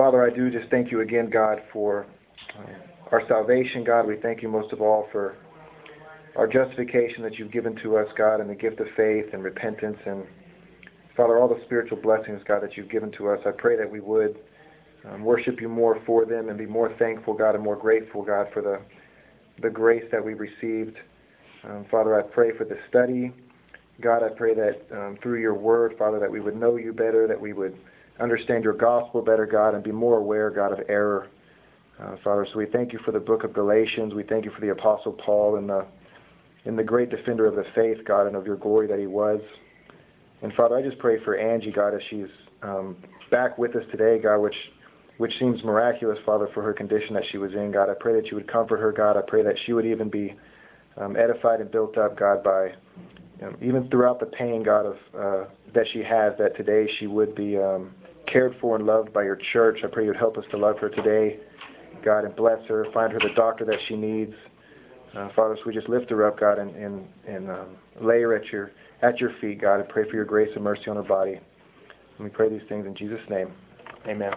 Father, I do just thank you again, God, for our salvation, God. We thank you most of all for our justification that you've given to us, God, and the gift of faith and repentance and Father, all the spiritual blessings, God, that you've given to us. I pray that we would um, worship you more for them and be more thankful, God, and more grateful, God, for the the grace that we've received. Um, Father, I pray for the study. God, I pray that um, through your word, Father, that we would know you better, that we would understand your gospel better, God, and be more aware, God, of error. Uh, Father, so we thank you for the book of Galatians. We thank you for the Apostle Paul and the, and the great defender of the faith, God, and of your glory that he was. And Father, I just pray for Angie, God, as she's um, back with us today, God, which which seems miraculous, Father, for her condition that she was in, God. I pray that you would comfort her, God. I pray that she would even be um, edified and built up, God, by um, even throughout the pain, God, of uh, that she has, that today she would be um, cared for and loved by your church. I pray you'd help us to love her today, God, and bless her, find her the doctor that she needs. Uh, Father, so we just lift her up, God, and, and, and um, lay her at your, at your feet, God, and pray for your grace and mercy on her body. And we pray these things in Jesus' name. Amen.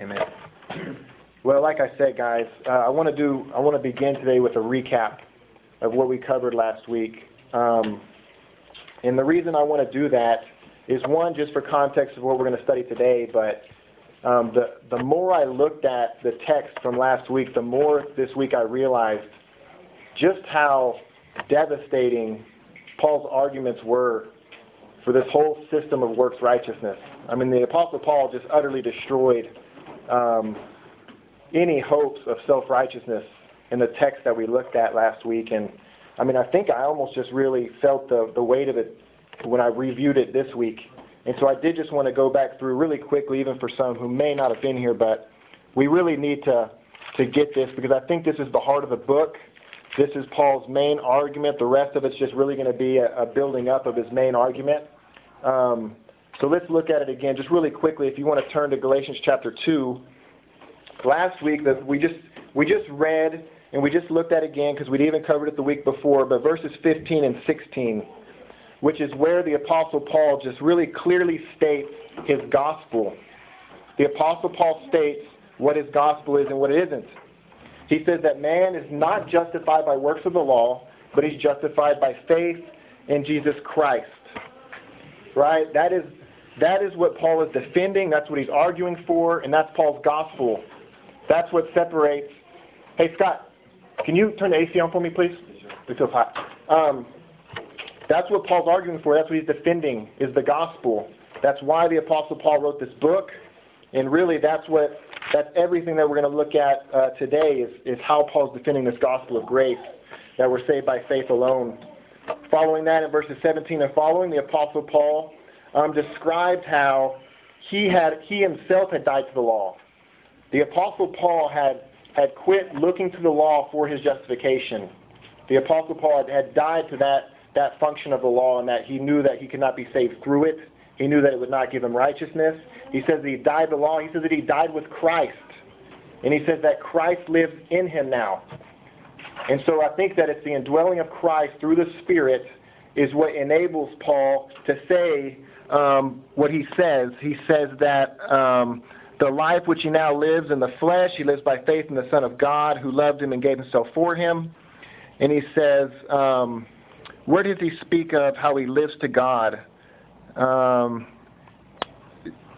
Amen. Well, like I said, guys, uh, I want to do. I want to begin today with a recap of what we covered last week. Um, and the reason I want to do that is one, just for context of what we're going to study today, but um, the, the more I looked at the text from last week, the more this week I realized just how devastating Paul's arguments were for this whole system of works righteousness. I mean, the Apostle Paul just utterly destroyed um, any hopes of self righteousness in the text that we looked at last week. And I mean, I think I almost just really felt the, the weight of it when I reviewed it this week. And so I did just want to go back through really quickly, even for some who may not have been here, but we really need to, to get this because I think this is the heart of the book. This is Paul's main argument. The rest of it's just really going to be a, a building up of his main argument. Um, so let's look at it again, just really quickly. If you want to turn to Galatians chapter two. Last week that we just we just read and we just looked at again because we'd even covered it the week before, but verses 15 and 16 which is where the Apostle Paul just really clearly states his gospel. The Apostle Paul states what his gospel is and what it isn't. He says that man is not justified by works of the law, but he's justified by faith in Jesus Christ. Right? That is that is what Paul is defending, that's what he's arguing for, and that's Paul's gospel. That's what separates Hey Scott, can you turn the AC on for me please? It feels hot. Um, that's what Paul's arguing for. That's what he's defending is the gospel. That's why the apostle Paul wrote this book. And really that's what that's everything that we're going to look at uh, today is, is how Paul's defending this gospel of grace that we're saved by faith alone. Following that in verses 17 and following, the apostle Paul um, described how he had he himself had died to the law. The apostle Paul had had quit looking to the law for his justification. The apostle Paul had, had died to that that function of the law and that he knew that he could not be saved through it. He knew that it would not give him righteousness. He says that he died the law. He says that he died with Christ. And he says that Christ lives in him now. And so I think that it's the indwelling of Christ through the Spirit is what enables Paul to say um, what he says. He says that um, the life which he now lives in the flesh, he lives by faith in the Son of God who loved him and gave himself for him. And he says, um, where does he speak of how he lives to God? Um,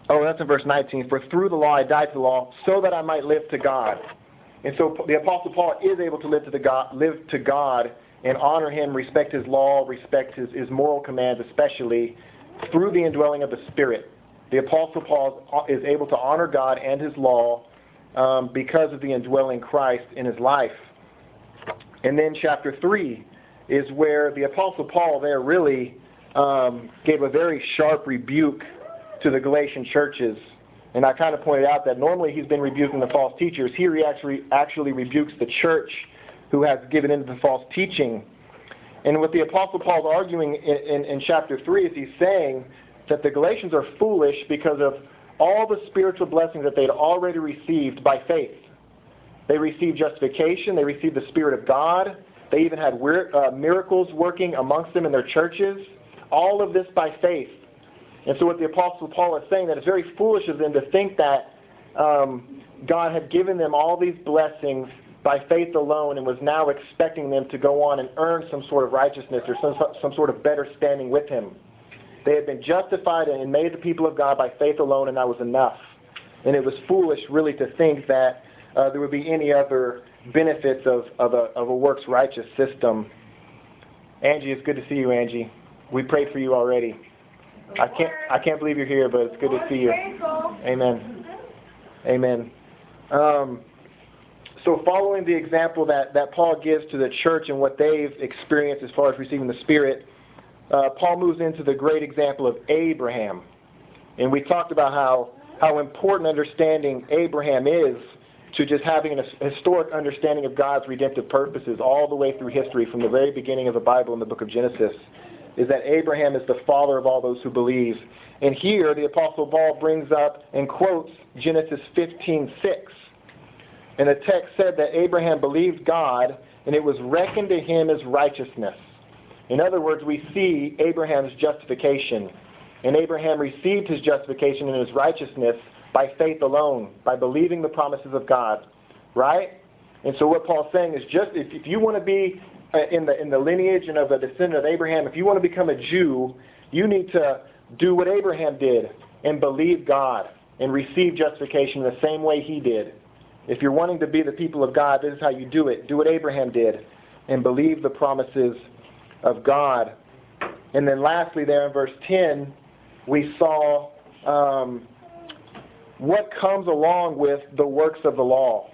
oh, that's in verse 19. For through the law I died to the law, so that I might live to God. And so the Apostle Paul is able to live to, the God, live to God and honor him, respect his law, respect his, his moral commands, especially through the indwelling of the Spirit. The Apostle Paul is able to honor God and his law um, because of the indwelling Christ in his life. And then chapter 3 is where the Apostle Paul there really um, gave a very sharp rebuke to the Galatian churches. And I kind of pointed out that normally he's been rebuking the false teachers. Here he actually actually rebukes the church who has given into the false teaching. And what the Apostle Paul's arguing in, in, in chapter 3 is he's saying that the Galatians are foolish because of all the spiritual blessings that they'd already received by faith. They received justification, they received the Spirit of God, they even had uh, miracles working amongst them in their churches. All of this by faith. And so what the Apostle Paul is saying that it's very foolish of them to think that um, God had given them all these blessings by faith alone and was now expecting them to go on and earn some sort of righteousness or some, some sort of better standing with Him. They had been justified and made the people of God by faith alone, and that was enough. And it was foolish, really, to think that uh, there would be any other benefits of, of, a, of a works righteous system. Angie, it's good to see you, Angie. We prayed for you already. I can't I can't believe you're here, but it's good to see you. Amen. Amen. Um, so following the example that, that Paul gives to the church and what they've experienced as far as receiving the Spirit, uh, Paul moves into the great example of Abraham. And we talked about how, how important understanding Abraham is to just having a historic understanding of God's redemptive purposes all the way through history from the very beginning of the Bible in the book of Genesis is that Abraham is the father of all those who believe. And here the apostle Paul brings up and quotes Genesis 15:6. And the text said that Abraham believed God and it was reckoned to him as righteousness. In other words, we see Abraham's justification. And Abraham received his justification and his righteousness by faith alone, by believing the promises of God. Right? And so what Paul's saying is just if, if you want to be uh, in the in the lineage and of a descendant of Abraham, if you want to become a Jew, you need to do what Abraham did and believe God and receive justification the same way he did. If you're wanting to be the people of God, this is how you do it. Do what Abraham did and believe the promises of God. And then lastly, there in verse 10, we saw um, what comes along with the works of the law.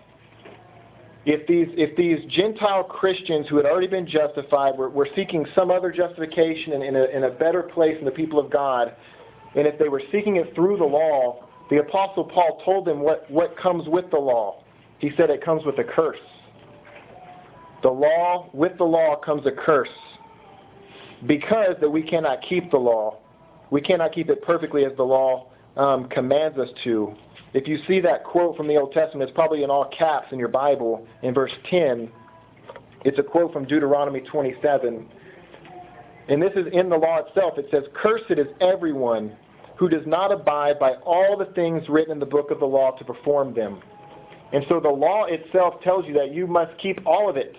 If these, if these Gentile Christians who had already been justified were, were seeking some other justification in, in, a, in a better place in the people of God, and if they were seeking it through the law, the Apostle Paul told them what, what comes with the law. He said it comes with a curse. The law, with the law comes a curse. Because that we cannot keep the law. We cannot keep it perfectly as the law um, commands us to. If you see that quote from the Old Testament, it's probably in all caps in your Bible in verse 10. It's a quote from Deuteronomy 27. And this is in the law itself. It says, Cursed is everyone who does not abide by all the things written in the book of the law to perform them. And so the law itself tells you that you must keep all of it.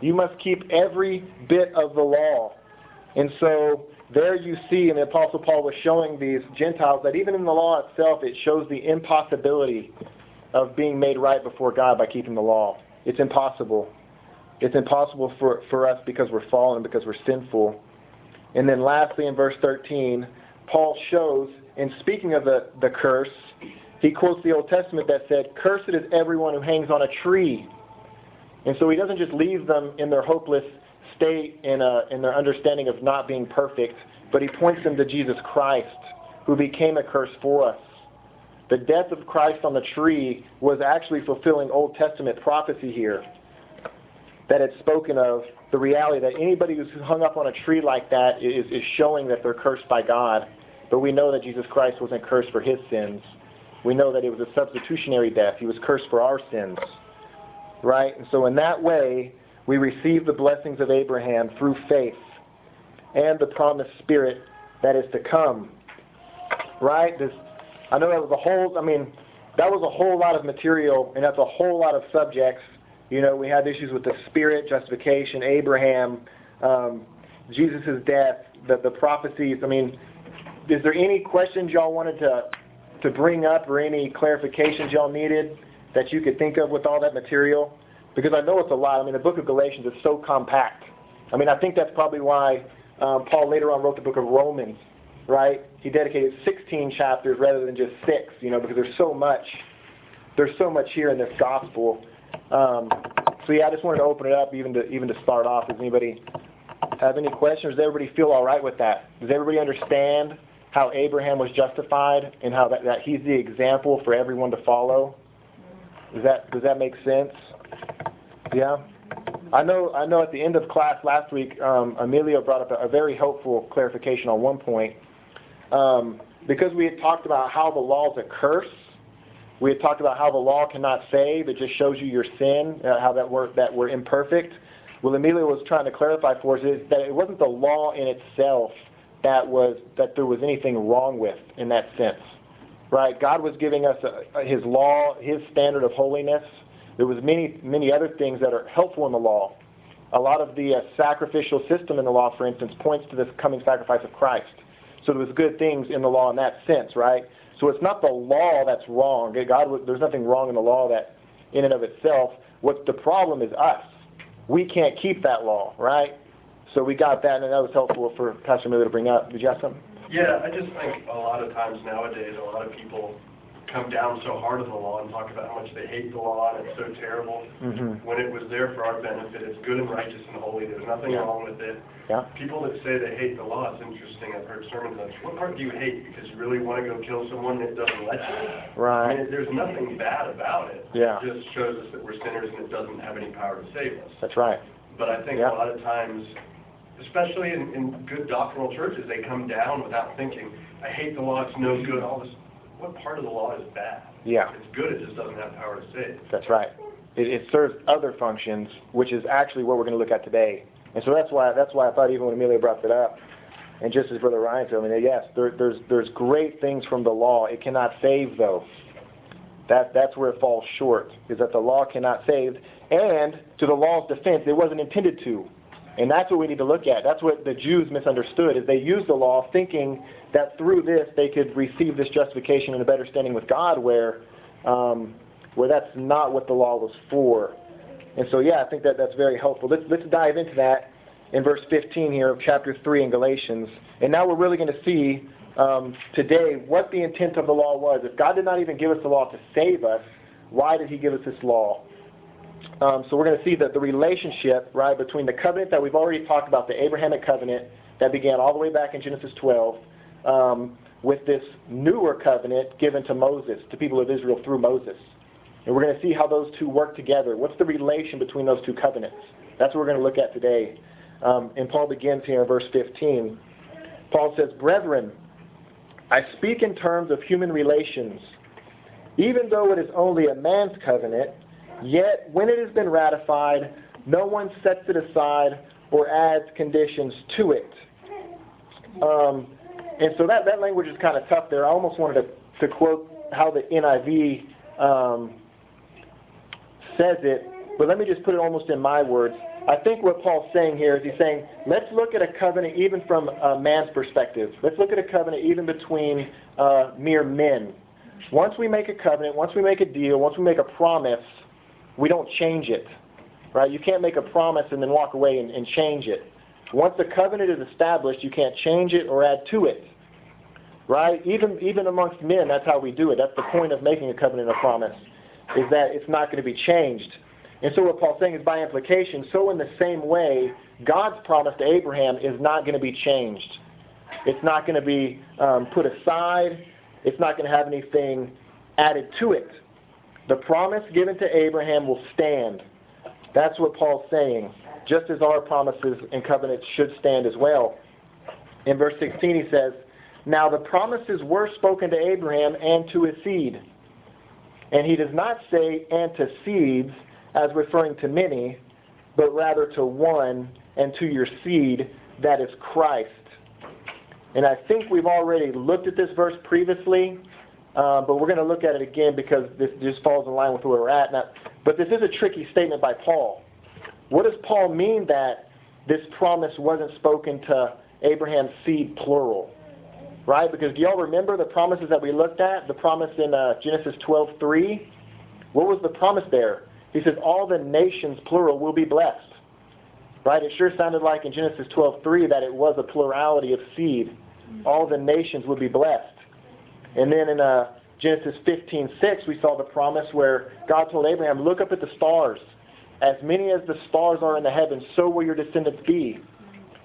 You must keep every bit of the law. And so there you see, and the Apostle Paul was showing these Gentiles that even in the law itself, it shows the impossibility of being made right before God by keeping the law. It's impossible. It's impossible for, for us because we're fallen, because we're sinful. And then lastly, in verse 13, Paul shows, in speaking of the, the curse, he quotes the Old Testament that said, Cursed is everyone who hangs on a tree. And so he doesn't just leave them in their hopeless state in, a, in their understanding of not being perfect, but he points them to Jesus Christ, who became a curse for us. The death of Christ on the tree was actually fulfilling Old Testament prophecy here that had spoken of the reality that anybody who's hung up on a tree like that is, is showing that they're cursed by God. But we know that Jesus Christ wasn't cursed for his sins. We know that it was a substitutionary death. He was cursed for our sins. Right? And so in that way, we receive the blessings of Abraham through faith and the promised spirit that is to come. Right? This, I know that was a whole, I mean, that was a whole lot of material, and that's a whole lot of subjects. You know, we had issues with the spirit, justification, Abraham, um, Jesus' death, the, the prophecies. I mean, is there any questions y'all wanted to, to bring up or any clarifications y'all needed that you could think of with all that material? Because I know it's a lot. I mean, the book of Galatians is so compact. I mean, I think that's probably why um, Paul later on wrote the book of Romans, right? He dedicated 16 chapters rather than just six, you know, because there's so much. There's so much here in this gospel. Um, so yeah, I just wanted to open it up even to even to start off. Does anybody have any questions? Does everybody feel all right with that? Does everybody understand how Abraham was justified and how that, that he's the example for everyone to follow? Does that does that make sense? Yeah. I know. I know. At the end of class last week, um, Emilio brought up a, a, very helpful clarification on one point, um, because we had talked about how the law is a curse. We had talked about how the law cannot save; it just shows you your sin, uh, how that we're that we're imperfect. Well, Emilio was trying to clarify for us is that it wasn't the law in itself that was that there was anything wrong with in that sense. right? God was giving us a, His law, His standard of holiness. There was many, many other things that are helpful in the law. A lot of the uh, sacrificial system in the law, for instance, points to this coming sacrifice of Christ. So there was good things in the law in that sense, right? So it's not the law that's wrong. God, there's nothing wrong in the law that, in and of itself. What the problem is us. We can't keep that law, right? So we got that, and that was helpful for Pastor Miller to bring up. Did you have something? Yeah, I just think a lot of times nowadays, a lot of people come down so hard on the law and talk about how much they hate the law and it's so terrible. Mm-hmm. When it was there for our benefit, it's good and righteous and holy. There's nothing Yeah. wrong with it. Yeah. People that say they hate the law, it's interesting. I've heard sermons on what part do you hate? Because you really want to go kill someone that doesn't let you? I Right. mean, there's nothing bad about it. Yeah. It just shows us that we're sinners and it doesn't have any power to save us. That's right. But I think Yeah. a lot of times, especially in, in good doctrinal churches, they come down without thinking, I hate the law, it's no good, all this. What part of the law is bad? Yeah. It's good, it just doesn't have power to save. That's right. It, it serves other functions, which is actually what we're going to look at today. And so that's why that's why I thought even when Emilio brought that up, and just as Brother Ryan told me, yes, there, there's there's great things from the law. It cannot save though. That that's where it falls short, is that the law cannot save. And to the law's defense, it wasn't intended to. And that's what we need to look at. That's what the Jews misunderstood, is they used the law thinking that through this they could receive this justification and a better standing with God, where um, where that's not what the law was for. And so, yeah, I think that that's very helpful. Let's let's dive into that in verse 15 here of chapter 3 in Galatians. And now we're really going to see um, today what the intent of the law was. If God did not even give us the law to save us, why did He give us this law? Um, so we're going to see that the relationship, right, between the covenant that we've already talked about, the Abrahamic covenant that began all the way back in Genesis 12, um, with this newer covenant given to Moses, to people of Israel through Moses. And we're going to see how those two work together. What's the relation between those two covenants? That's what we're going to look at today. Um, and Paul begins here in verse 15. Paul says, Brethren, I speak in terms of human relations. Even though it is only a man's covenant, yet when it has been ratified, no one sets it aside or adds conditions to it. Um, and so that, that language is kind of tough there. I almost wanted to, to quote how the NIV um, says it, but let me just put it almost in my words. I think what Paul's saying here is he's saying, let's look at a covenant even from a man's perspective. Let's look at a covenant even between uh, mere men. Once we make a covenant, once we make a deal, once we make a promise, we don't change it. Right? You can't make a promise and then walk away and, and change it. Once the covenant is established, you can't change it or add to it. Right? Even even amongst men, that's how we do it. That's the point of making a covenant or promise, is that it's not going to be changed. And so what Paul's saying is by implication, so in the same way, God's promise to Abraham is not going to be changed. It's not going to be um, put aside. It's not going to have anything added to it. The promise given to Abraham will stand. That's what Paul's saying, just as our promises and covenants should stand as well. In verse 16 he says, Now the promises were spoken to Abraham and to his seed. And he does not say, and to seeds, as referring to many, but rather to one and to your seed, that is Christ. And I think we've already looked at this verse previously, uh, but we're going to look at it again because this just falls in line with where we're at. Now, but this is a tricky statement by Paul. What does Paul mean that this promise wasn't spoken to Abraham's seed plural? Right? Because do y'all remember the promises that we looked at? The promise in uh, Genesis 12:3. What was the promise there? He says, "All the nations, plural, will be blessed." Right? It sure sounded like in Genesis 12:3 that it was a plurality of seed. All the nations would be blessed. And then in uh, Genesis 15:6, we saw the promise where God told Abraham, "Look up at the stars. As many as the stars are in the heavens, so will your descendants be."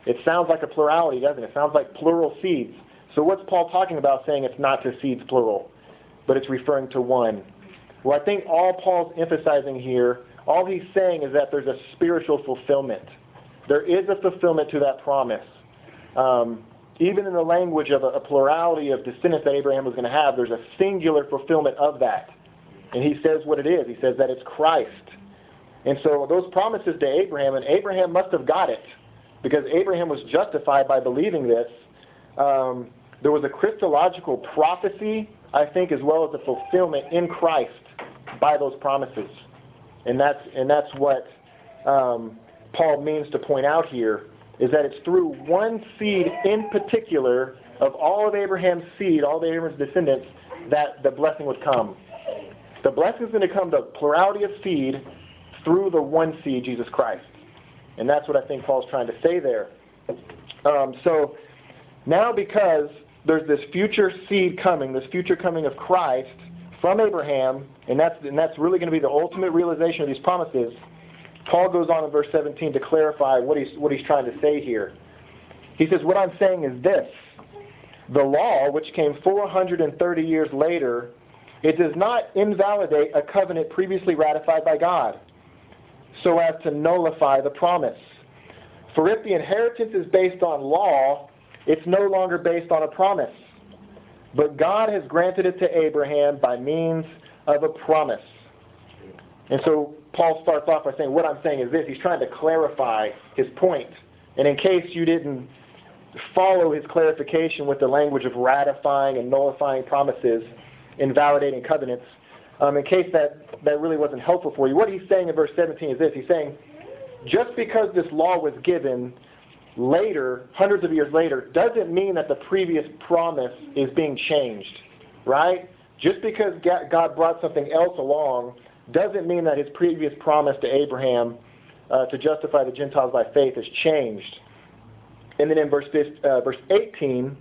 It sounds like a plurality, doesn't it? It sounds like plural seeds. So what's Paul talking about saying it's not to seeds plural, but it's referring to one? Well, I think all Paul's emphasizing here, all he's saying is that there's a spiritual fulfillment. There is a fulfillment to that promise. Um, even in the language of a, a plurality of descendants that Abraham was going to have, there's a singular fulfillment of that. And he says what it is. He says that it's Christ. And so those promises to Abraham, and Abraham must have got it because Abraham was justified by believing this. Um, there was a Christological prophecy I think, as well as the fulfillment in Christ by those promises. And that's, and that's what um, Paul means to point out here, is that it's through one seed in particular of all of Abraham's seed, all of Abraham's descendants, that the blessing would come. The blessing is going to come, the plurality of seed, through the one seed, Jesus Christ. And that's what I think Paul's trying to say there. Um, so now because there's this future seed coming, this future coming of Christ from Abraham, and that's, and that's really going to be the ultimate realization of these promises, Paul goes on in verse 17 to clarify what he's, what he's trying to say here. He says, What I'm saying is this the law, which came 430 years later, it does not invalidate a covenant previously ratified by God so as to nullify the promise. For if the inheritance is based on law, it's no longer based on a promise. But God has granted it to Abraham by means of a promise. And so Paul starts off by saying, What I'm saying is this. He's trying to clarify his point. And in case you didn't follow his clarification with the language of ratifying and nullifying promises, invalidating covenants, um, in case that, that really wasn't helpful for you, what he's saying in verse 17 is this. He's saying, just because this law was given later, hundreds of years later, doesn't mean that the previous promise is being changed, right? Just because God brought something else along doesn't mean that his previous promise to Abraham uh, to justify the Gentiles by faith has changed. And then in verse, uh, verse 18,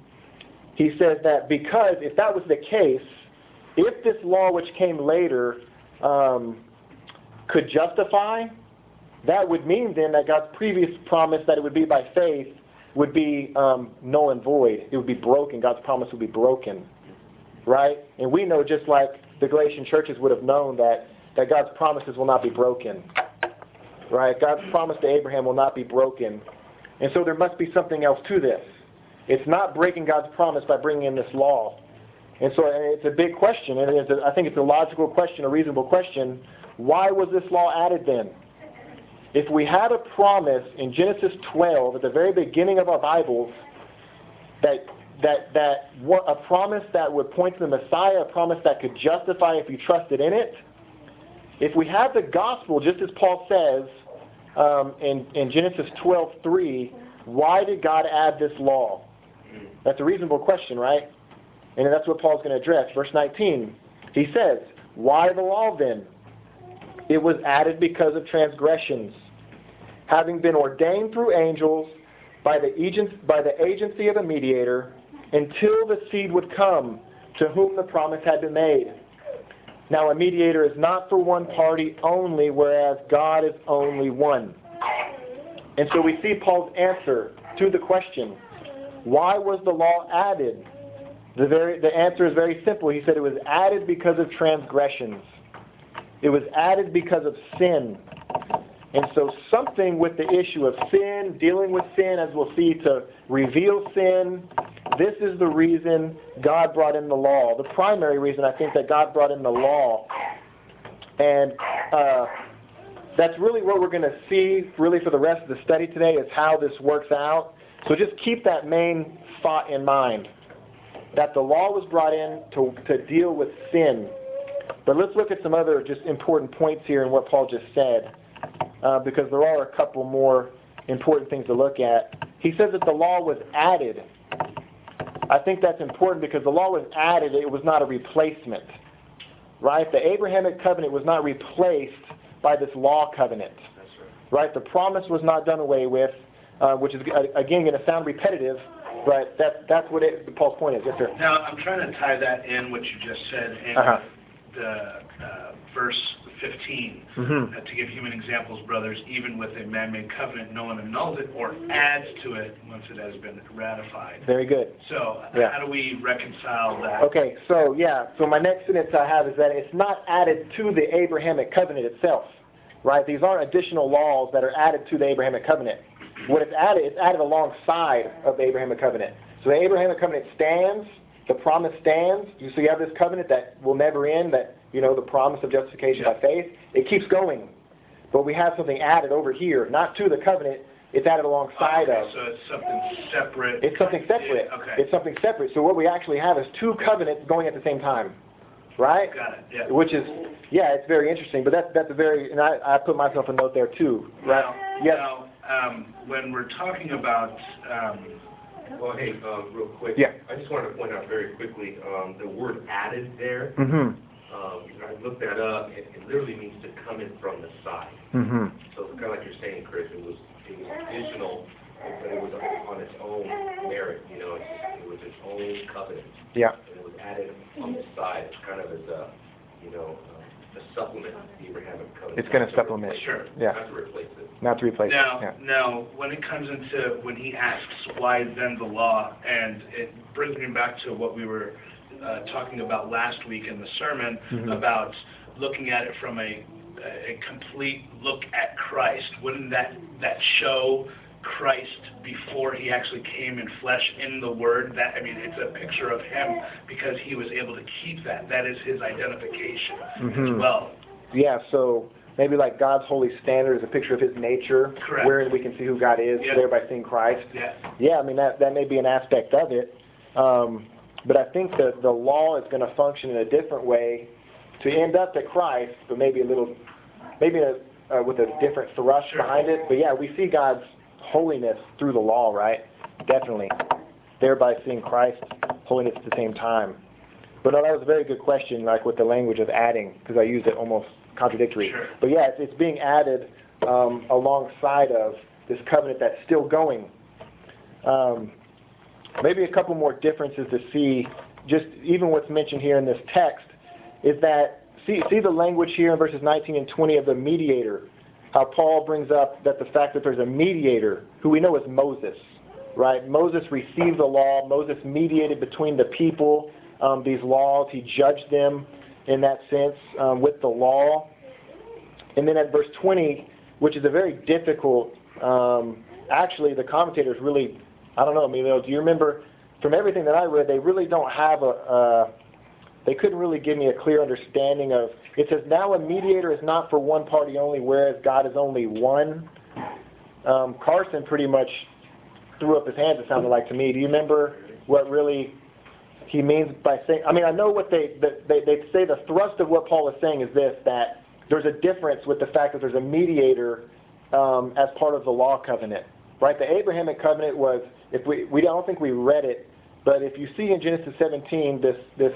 he says that because if that was the case, if this law which came later um, could justify, that would mean then that God's previous promise that it would be by faith would be um, null and void. It would be broken. God's promise would be broken. Right? And we know just like the Galatian churches would have known that, that God's promises will not be broken. Right? God's promise to Abraham will not be broken. And so there must be something else to this. It's not breaking God's promise by bringing in this law. And so it's a big question, and it's a, I think it's a logical question, a reasonable question. Why was this law added then? If we had a promise in Genesis 12 at the very beginning of our Bibles that that that a promise that would point to the Messiah, a promise that could justify if you trusted in it. If we have the gospel, just as Paul says um, in, in Genesis 12:3, why did God add this law? That's a reasonable question, right? And that's what Paul's going to address. Verse 19, he says, Why the law then? It was added because of transgressions, having been ordained through angels by the, by the agency of a mediator, until the seed would come to whom the promise had been made. Now, a mediator is not for one party only, whereas God is only one. And so we see Paul's answer to the question why was the law added? The, very, the answer is very simple. He said it was added because of transgressions. It was added because of sin. And so something with the issue of sin, dealing with sin, as we'll see, to reveal sin, this is the reason God brought in the law. The primary reason I think that God brought in the law. And uh, that's really what we're going to see really for the rest of the study today is how this works out. So just keep that main thought in mind that the law was brought in to, to deal with sin. But let's look at some other just important points here in what Paul just said, uh, because there are a couple more important things to look at. He says that the law was added. I think that's important because the law was added, it was not a replacement. Right? The Abrahamic covenant was not replaced by this law covenant. Right. right? The promise was not done away with, uh, which is, again, going to sound repetitive, but that, that's what it, Paul's point is. Yes, sir. Now, I'm trying to tie that in, what you just said, in Uh-huh. The uh, verse 15, Mhm. uh, to give human examples, brothers, even with a man-made covenant, no one annuls it or adds to it once it has been ratified. Very good. So, uh, Yeah. how do we reconcile that? Okay, so yeah, so my next sentence I have is that it's not added to the Abrahamic covenant itself, right? These aren't additional laws that are added to the Abrahamic covenant. What it's added, it's added alongside of the Abrahamic covenant. So the Abrahamic covenant stands, the promise stands. You see, you have this covenant that will never end, that you know the promise of justification by faith. It keeps going, but we have something added over here, not to the covenant, It's added alongside Okay, of. So it's something separate. It's something separate. Yeah, Okay. It's something separate. So what we actually have is two covenants going at the same time, right? Got it, yeah. Which is, yeah, it's very interesting. But that's that's a very, and I, I put myself a note there too, right? Now, Yes. now, um, when we're talking about, um, Well, hey, um, real quick. Yeah. I just wanted to point out very quickly, um, the word added there, Mhm. um, I looked that up, it, it literally means to come in from the side. Mhm. So kind of like you're saying, Chris, it was, it was additional, but it was on its own merit, you know, it's, it was its own covenant. Yeah. And it was added on the side, It's kind of as a, you know, uh, a supplement the Abrahamic covenant. It's gonna supplement. Sure. Yeah. Not to replace it. Not to replace now, it. Yeah. now, when it comes into, when he asks, why then the law? And it brings me back to what we were uh, talking about last week in the sermon, Mhm. about looking at it from a, a complete look at Christ. Wouldn't that, that show Christ before he actually came in flesh in the Word? That, I mean, it's a picture of him because he was able to keep that. That is his identification as Mhm. well. Yeah, so maybe like God's holy standard is a picture of his nature, Correct. wherein we can see who God is, Yeah. thereby seeing Christ. Yeah. Yeah, I mean that that may be an aspect of it, um, but I think that the law is going to function in a different way to end up at Christ, but maybe a little, maybe a, uh, with a different thrust Sure. behind it. But yeah, we see God's holiness through the law, right? Definitely, thereby seeing Christ's holiness at the same time. But no, that was a very good question, like with the language of adding, because I used it almost contradictory. Sure. But yeah, it's, it's being added um, alongside of this covenant that's still going. Um, maybe a couple more differences to see, just even what's mentioned here in this text, is that see see the language here in verses 19 and 20 of the mediator. How Paul brings up that the fact that there's a mediator who we know is Moses, right? Moses received the law. Moses mediated between the people um, these laws. He judged them in that sense um, with the law. And then at verse 20, which is a very difficult, um, actually, the commentators really, I don't know, Emilio, do you remember, from everything that I read, they really don't have a, uh, they couldn't really give me a clear understanding of, it says, now a mediator is not for one party only, whereas God is only one. Um, Carson pretty much threw up his hands, it sounded like to me. Do you remember what really he means by saying, I mean, I know what they, they, they say the thrust of what Paul is saying is this, that there's a difference with the fact that there's a mediator um, as part of the law covenant, right? The Abrahamic covenant was, if we, we don't think we read it, but if you see in Genesis 17 this, this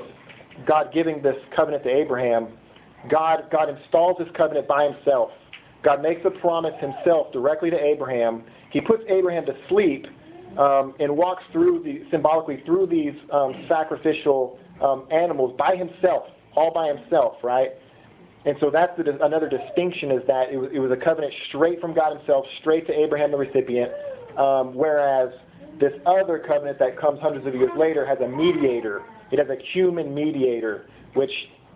God giving this covenant to Abraham, God, God installs this covenant by himself. God makes a promise himself directly to Abraham. He puts Abraham to sleep um, and walks through the symbolically through these um, sacrificial um, animals by himself, all by himself, right? And so that's the, another distinction is that it was, it was a covenant straight from God Himself, straight to Abraham the recipient, um, whereas this other covenant that comes hundreds of years later has a mediator. It has a human mediator, which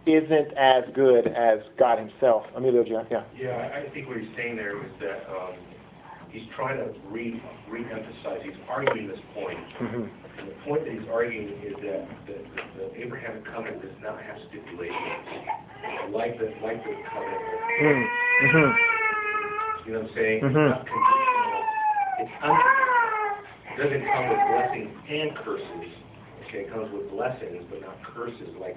isn't as good as God Himself. Emilio, yeah. Yeah, I think what he's saying there is that um, he's trying to re re-emphasize, he's arguing this point. hmm And the point that he's arguing is that the, the, the Abrahamic covenant does not have stipulations, like the, like the covenant. Mm-hmm. You know what I'm saying? It's Mhm. not conditional, it's unconditional. It doesn't come with blessings and curses. Okay, it comes with blessings, but not curses, like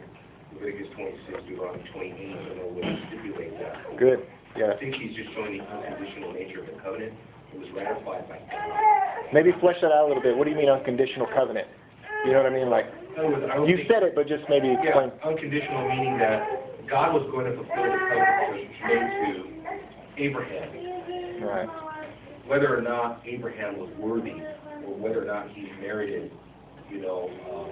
Leviticus twenty-six, Deuteronomy twenty-eight, you know, would stipulate that. Good. Yeah. I think he's just showing the unconditional nature of the covenant. It was ratified by God. Maybe flesh that out a little bit. What do you mean unconditional covenant? You know what I mean? Like words, I you said it, but just maybe Yeah, explain. unconditional meaning that God was going to fulfill the covenant he made to Abraham. Right. Whether or not Abraham was worthy, or whether or not he merited, you know, um,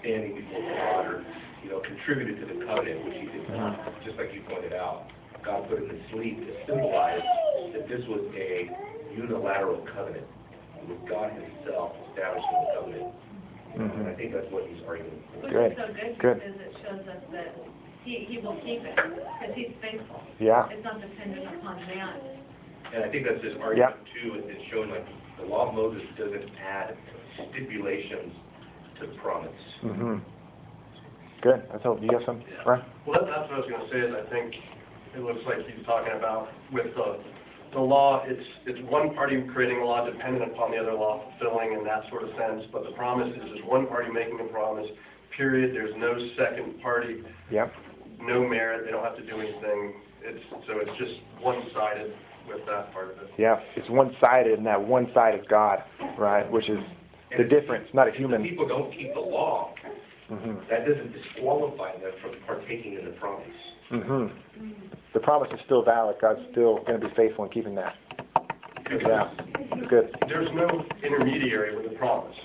standing before God, or, you know, contributed to the covenant, which he did not, just like you pointed out. God put him to sleep to symbolize that this was a unilateral covenant. It was God himself establishing the covenant. And I think that's what he's arguing for. Which Good, is so good good. because it shows us that he, he will keep it, because he's faithful. Yeah. It's not dependent upon man. And I think that's his argument too, is it's showing like the law of Moses doesn't add stipulations to the promise. hmm Good. That's all. You got some, right? Well, that- that's what I was gonna say, is I think it looks like he's talking about with the the law, it's, it's one party creating a law dependent upon the other law fulfilling in that sort of sense, but the promise is just one party making a promise, period. There's no second party, Yeah. no merit, they don't have to do anything. It's, so it's just one-sided with that part of it. Yeah. It's one-sided, and that one side is God, right? Which is the difference, not a If human. people don't keep the law, hmm that doesn't disqualify them from partaking in the promise. hmm The promise is still valid. God's still going to be faithful in keeping that. Yeah. Good. There's no intermediary with the promise.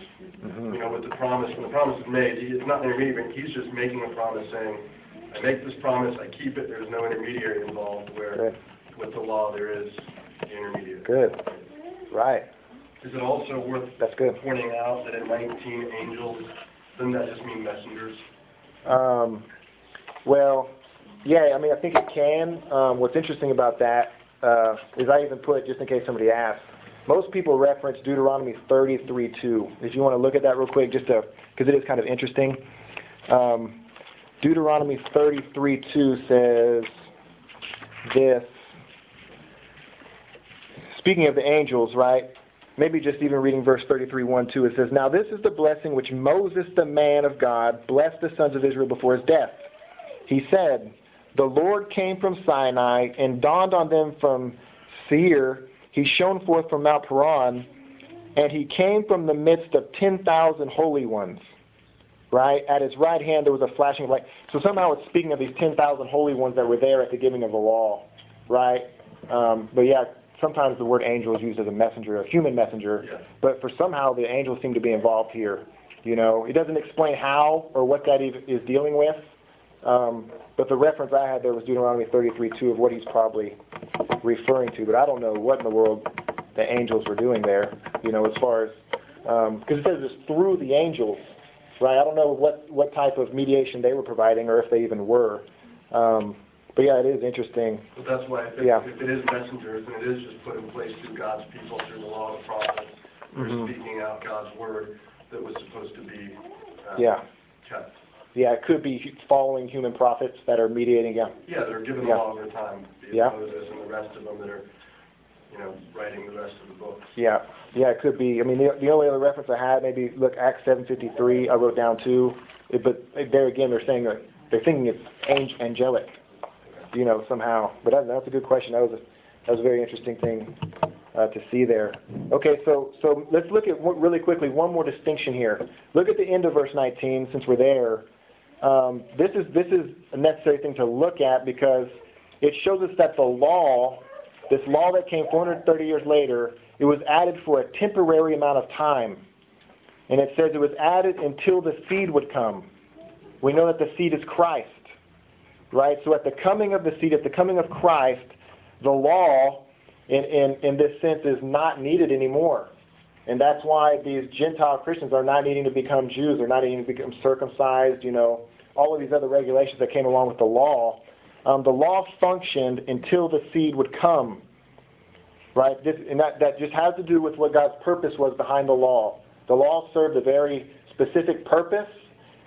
hmm You know, with the promise, when the promise is made, it's not an intermediary, he's just making a promise saying, I make this promise, I keep it, there's no intermediary involved, where Good. With the law, there is the intermediary. Good. Right. Is it also worth That's good. pointing out that in 19 angels, doesn't that just mean messengers? Um, well, yeah, I mean, I think it can. Um, what's interesting about that uh, is I even put, just in case somebody asks, most people reference Deuteronomy 33:2. If you want to look at that real quick, just to, because it is kind of interesting. Um, Deuteronomy 33:2 says this. Speaking of the angels, right? Maybe just even reading verse 33, 1, 2, it says, Now this is the blessing which Moses, the man of God, blessed the sons of Israel before his death. He said, The Lord came from Sinai and dawned on them from Seir. He shone forth from Mount Paran, and he came from the midst of 10,000 holy ones. Right? At his right hand there was a flashing of light. So somehow it's speaking of these 10,000 holy ones that were there at the giving of the law. Right? Um, but yeah, sometimes the word angel is used as a messenger, a human messenger. Yeah. But for somehow the angels seem to be involved here. You know, it doesn't explain how or what that even is dealing with. Um, but the reference I had there was Deuteronomy 33:2 of what he's probably referring to. But I don't know what in the world the angels were doing there. You know, as far as because it says it's through the angels, right? I don't know what what type of mediation they were providing or if they even were. Um, but yeah, it is interesting. But that's why if Yeah. if it is messengers, then it is just put in place through God's people, through the law of the prophets. They're Mhm. speaking out God's word that was supposed to be uh, Yeah, kept. yeah, it could be following human prophets that are mediating. Yeah, Yeah, they're given Yeah. law of their time, Yeah. Moses and the rest of them that are, you know, writing the rest of the books. Yeah, yeah, it could be. I mean, the, the only other reference I had, maybe look Acts seven fifty three. I wrote down It- but there again, they're saying that they're thinking it's angelic, you know, somehow. But that, that's a good question. That was a that was a very interesting thing uh, to see there. Okay, so so let's look at one, really quickly one more distinction here. Look at the end of verse nineteen, since we're there. Um, this is this is a necessary thing to look at because it shows us that the law, this law that came 430 years later, it was added for a temporary amount of time. And it says it was added until the seed would come. We know that the seed is Christ. Right? So at the coming of the seed, at the coming of Christ, the law, in, in, in this sense, is not needed anymore. And that's why these Gentile Christians are not needing to become Jews. They're not needing to become circumcised, you know, all of these other regulations that came along with the law. Um, the law functioned until the seed would come. Right? This, and that, that just has to do with what God's purpose was behind the law. The law served a very specific purpose,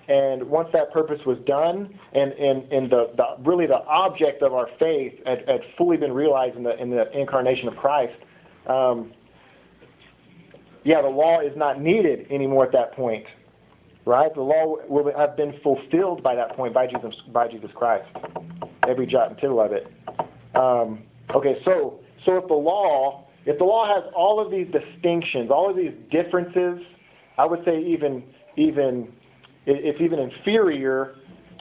and once that purpose was done, and, and, and the, the really the object of our faith had, had fully been realized in the in the incarnation of Christ, um, yeah, the law is not needed anymore at that point, right? The law will have been fulfilled by that point by Jesus by Jesus Christ, every jot and tittle of it. Um, okay, so so if the law if the law has all of these distinctions, all of these differences, I would say even even it's even inferior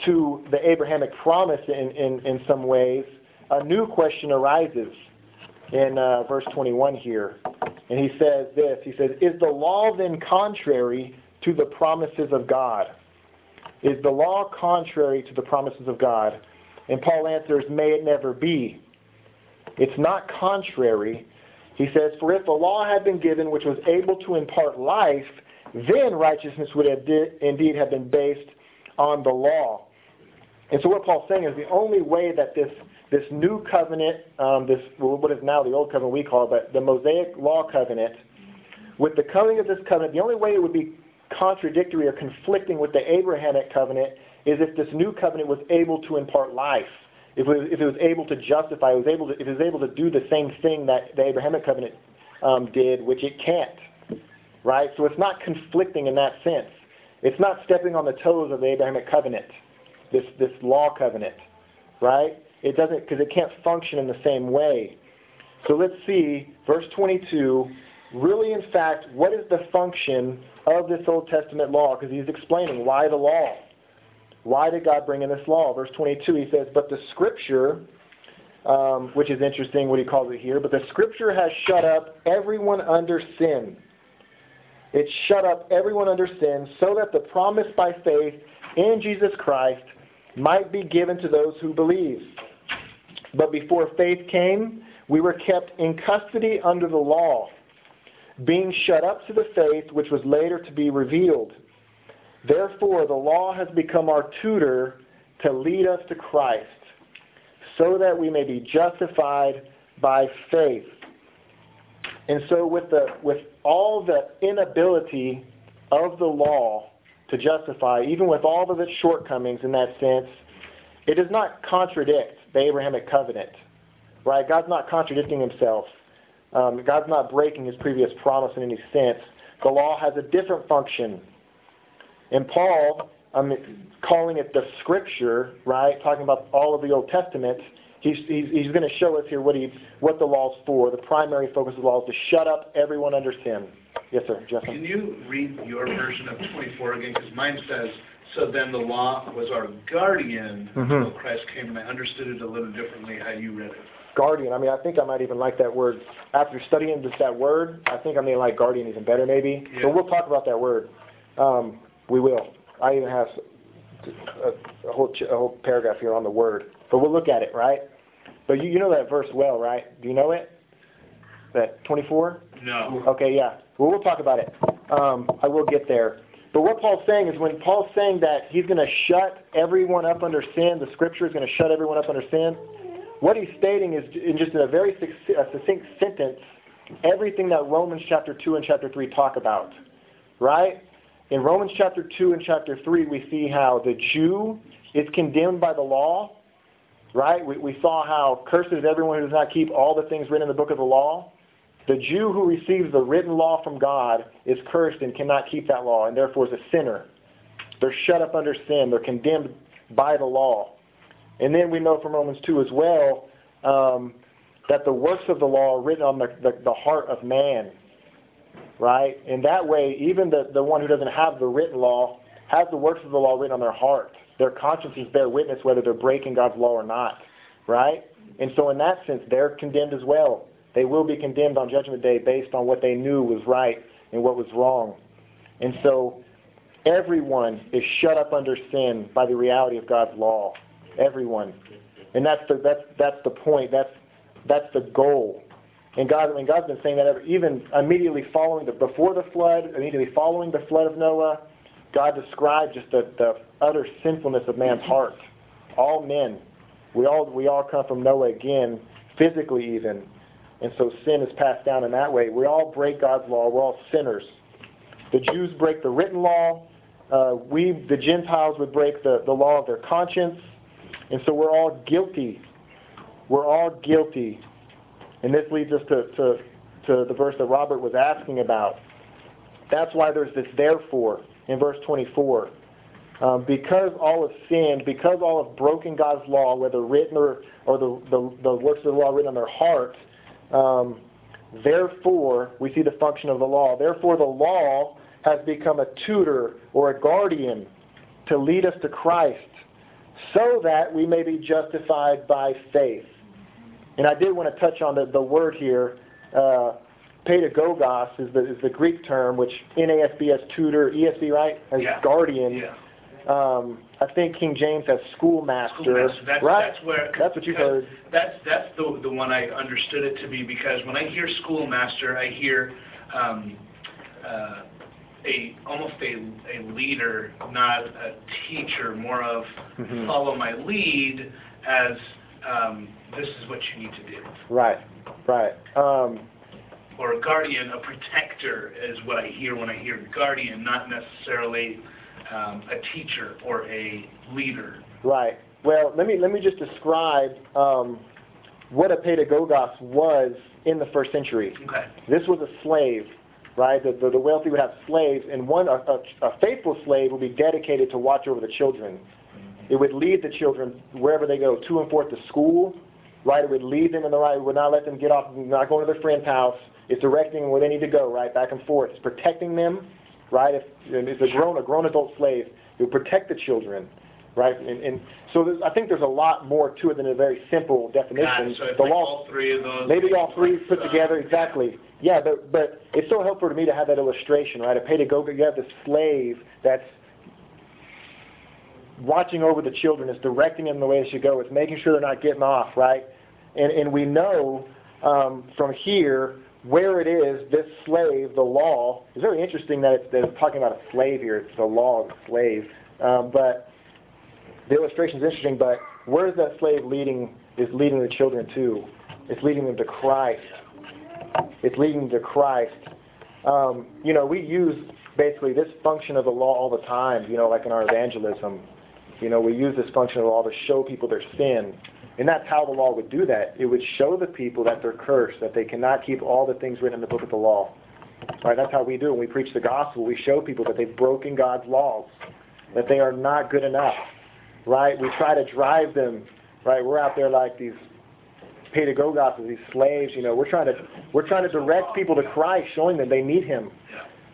to the Abrahamic promise in, in, in some ways, a new question arises in uh, verse 21 here. And he says this He says, Is the law then contrary to the promises of God? Is the law contrary to the promises of God? And Paul answers, May it never be. It's not contrary. He says, For if the law had been given which was able to impart life, then righteousness would have di- indeed have been based on the law. And so what Paul's saying is the only way that this this new covenant, um, this what is now the old covenant we call it, but the Mosaic law covenant, with the coming of this covenant, the only way it would be contradictory or conflicting with the Abrahamic covenant is if this new covenant was able to impart life. if it, was, if it was able to justify, it was able to, if it was able to do the same thing that the Abrahamic covenant um, did, which it can't, right? So it's not conflicting in that sense. It's not stepping on the toes of the Abrahamic covenant, this this law covenant, right? It doesn't because it can't function in the same way. So let's see, verse 22. Really, in fact, what is the function of this Old Testament law? Because he's explaining why the law. Why did God bring in this law? Verse 22, he says, But the Scripture, um, which is interesting what he calls it here, but the Scripture has shut up everyone under sin. It shut up everyone under sin so that the promise by faith in Jesus Christ might be given to those who believe. But before faith came, we were kept in custody under the law, being shut up to the faith which was later to be revealed. Therefore, the law has become our tutor to lead us to Christ, so that we may be justified by faith. And so, with, the, with all the inability of the law to justify, even with all of its shortcomings in that sense, it does not contradict the Abrahamic covenant. Right? God's not contradicting himself. Um, God's not breaking his previous promise in any sense. The law has a different function. And Paul, um, calling it the scripture, right, talking about all of the Old Testament, he's, he's, he's going to show us here what, he, what the law's for. The primary focus of the law is to shut up everyone under sin. Yes, sir. Justin. Can you read your version of 24 again? Because mine says, so then the law was our guardian Mhm. until Christ came, and I understood it a little differently how you read it. Guardian. I mean, I think I might even like that word. After studying just that word, I think I may like guardian even better, maybe. Yeah. But we'll talk about that word. Um, we will. I even have a, a whole a whole paragraph here on the word, but we'll look at it, right? But you, you know that verse well, right? Do you know it? That 24? No. Okay, yeah. Well, we'll talk about it. Um, I will get there. But what Paul's saying is when Paul's saying that he's going to shut everyone up under sin, the scripture is going to shut everyone up under sin, what he's stating is in just in a very succinct sentence everything that Romans chapter 2 and chapter 3 talk about. Right? In Romans chapter 2 and chapter 3, we see how the Jew is condemned by the law. Right? We, we saw how cursed is everyone who does not keep all the things written in the book of the law. The Jew who receives the written law from God is cursed and cannot keep that law, and therefore is a sinner. They're shut up under sin. They're condemned by the law. And then we know from Romans 2 as well um, that the works of the law are written on the, the, the heart of man. Right? In that way, even the, the one who doesn't have the written law has the works of the law written on their heart. Their consciences bear witness whether they're breaking God's law or not. Right? And so, in that sense, they're condemned as well. They will be condemned on Judgment Day based on what they knew was right and what was wrong. And so, everyone is shut up under sin by the reality of God's law. Everyone. And that's the, that's, that's the point. That's, that's the goal. And God, I mean, God's been saying that ever, even immediately following the, before the flood, immediately following the flood of Noah, God described just the, the utter sinfulness of man's heart. All men. We all, we all come from Noah again, physically even. And so sin is passed down in that way. We all break God's law. We're all sinners. The Jews break the written law. Uh, we, the Gentiles, would break the, the law of their conscience. And so we're all guilty. We're all guilty. And this leads us to, to, to the verse that Robert was asking about. That's why there's this therefore in verse 24. Um, because all have sinned, because all have broken God's law, whether written or, or the, the, the works of the law written on their heart, um, therefore, we see the function of the law. Therefore, the law has become a tutor or a guardian to lead us to Christ so that we may be justified by faith. And I did want to touch on the, the word here. Uh, pedagogos is the, is the Greek term, which NASB has tutor, ESV, right, as Yeah. guardian. Yeah. Um, I think King James has schoolmaster, Schoolmaster, that's, right? that's where. That's what you heard. That's, that's the, the one I understood it to be, because when I hear schoolmaster, I hear, um, uh, a, almost a, a leader, not a teacher, more of Mhm. follow my lead as, um, this is what you need to do. Right, right. Um, Or a guardian, a protector is what I hear when I hear guardian, not necessarily, um, a teacher or a leader. right. Well, let me let me just describe um, what a pedagogos was in the first century. Okay. This was a slave, right? The, the, the wealthy would have slaves, and one a, a, a faithful slave would be dedicated to watch over the children. It would lead the children wherever they go, to and forth to school, right? It would lead them in the right. It would not let them get off, not going to their friend's house. It's directing where they need to go, right? Back and forth. It's protecting them, right? If it's a grown, a grown adult slave, would protect the children, right? And, and so there's, I think there's a lot more to it than a very simple definition. it. So the like law, all three of those. maybe all three put Uh, together, exactly. Yeah, but but it's so helpful to me to have that illustration, right? A pedagogue, you have this slave that's watching over the children, is directing them the way they should go, is making sure they're not getting off, right? And and we know um, from here where it is this slave, the law. It's very interesting that it's, that it's talking about a slave here. It's the law of the slave, um, but the illustration is interesting. But where is that slave leading? Is leading the children to? It's leading them to Christ. It's leading them to Christ. Um, you know, we use basically this function of the law all the time. You know, like in our evangelism. You know, we use this function of the law to show people their sin. And that's how the law would do that. It would show the people that they're cursed, that they cannot keep all the things written in the book of the law. Right? That's how we do it. When we preach the gospel, we show people that they've broken God's laws, that they are not good enough. Right? We try to drive them. Right? We're out there like these pedagogos, these slaves. You know, we're trying to we're trying to direct people to Christ, showing them they need Him.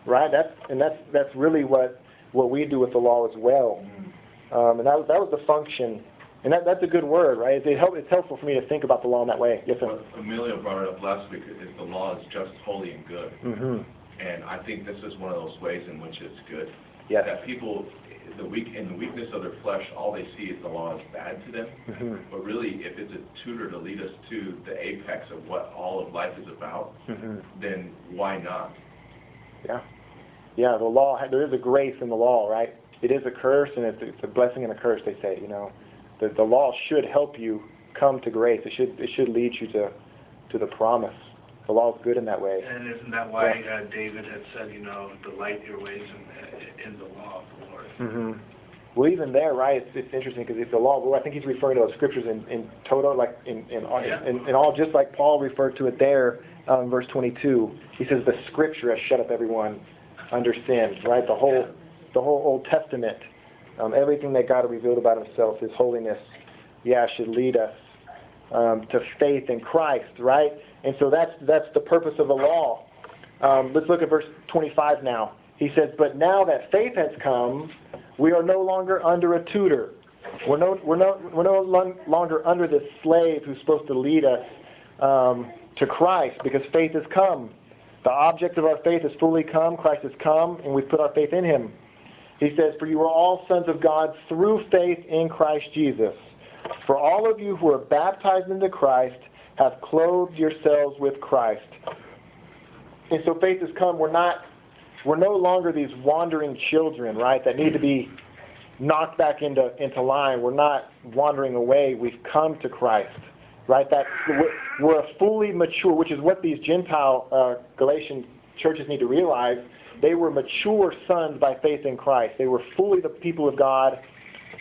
Right? That's and that's that's really what what we do with the law as well. Um, and that was that was the function and that, that's a good word, right? It help, it's helpful for me to think about the law in that way. Yes, sir. What Emilio brought it up last week, is the law is just, holy, and good. Mm-hmm. And I think this is one of those ways in which it's good. Yes. That people, the weak, in the weakness of their flesh, all they see is the law is bad to them. Mm-hmm. But really, if it's a tutor to lead us to the apex of what all of life is about, Mm-hmm. then why not? Yeah. Yeah, the law, there is a grace in the law, right? It is a curse, and it's, it's a blessing and a curse, they say, you know. The, the law should help you come to grace. It should, it should lead you to, to the promise. The law is good in that way. And isn't that why uh, David had said, you know, delight your ways in, in the law of the Lord? hmm Well, even there, right? It's, it's interesting because it's the law. Well, I think he's referring to those scriptures in, in total, like in in, all- Yeah. in in all, just like Paul referred to it there, um, verse 22. He says the scripture has shut up everyone under sin, right? The whole the whole Old Testament, um, everything that God revealed about Himself, His holiness, yeah, should lead us um, to faith in Christ, right? And so that's that's the purpose of the law. Um, let's look at verse 25 now. He says, "But now that faith has come, we are no longer under a tutor. We're no we're no we're no lon- longer under this slave who's supposed to lead us um, to Christ because faith has come. The object of our faith has fully come. Christ has come, and we've put our faith in Him." He says, "For you are all sons of God through faith in Christ Jesus. For all of you who are baptized into Christ have clothed yourselves with Christ." And so faith has come. We're not we're no longer these wandering children, right, that need to be knocked back into into line. We're not wandering away. We've come to Christ, right? That we're, we're fully mature, which is what these Gentile uh, Galatian churches need to realize. They were mature sons by faith in Christ. They were fully the people of God,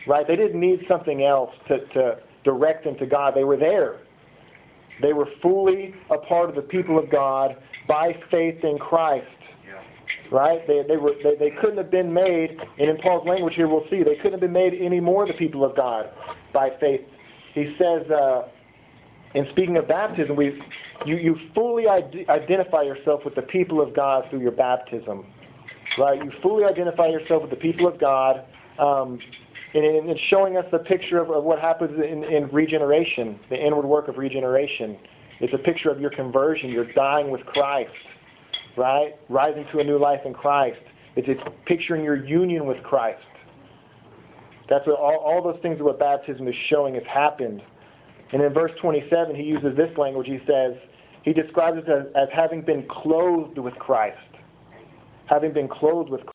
right? They didn't need something else to, to direct them to God. They were there. They were fully a part of the people of God by faith in Christ right? They, they, were, they, they couldn't have been made, and in Paul's language here we'll see, they couldn't have been made any more the people of God by faith. He says, uh, in speaking of baptism, we, you, you fully ide- identify yourself with the people of God through your baptism, right? You fully identify yourself with the people of God, um, and, and it's showing us the picture of, of what happens in, in regeneration, the inward work of regeneration. It's a picture of your conversion. You're dying with Christ right? Rising to a new life in Christ. It's, it's picturing your union with Christ. That's what all, all those things are what baptism is showing has happened. And in verse 27, he uses this language. He says, he describes it as, as having been clothed with Christ. Having been clothed with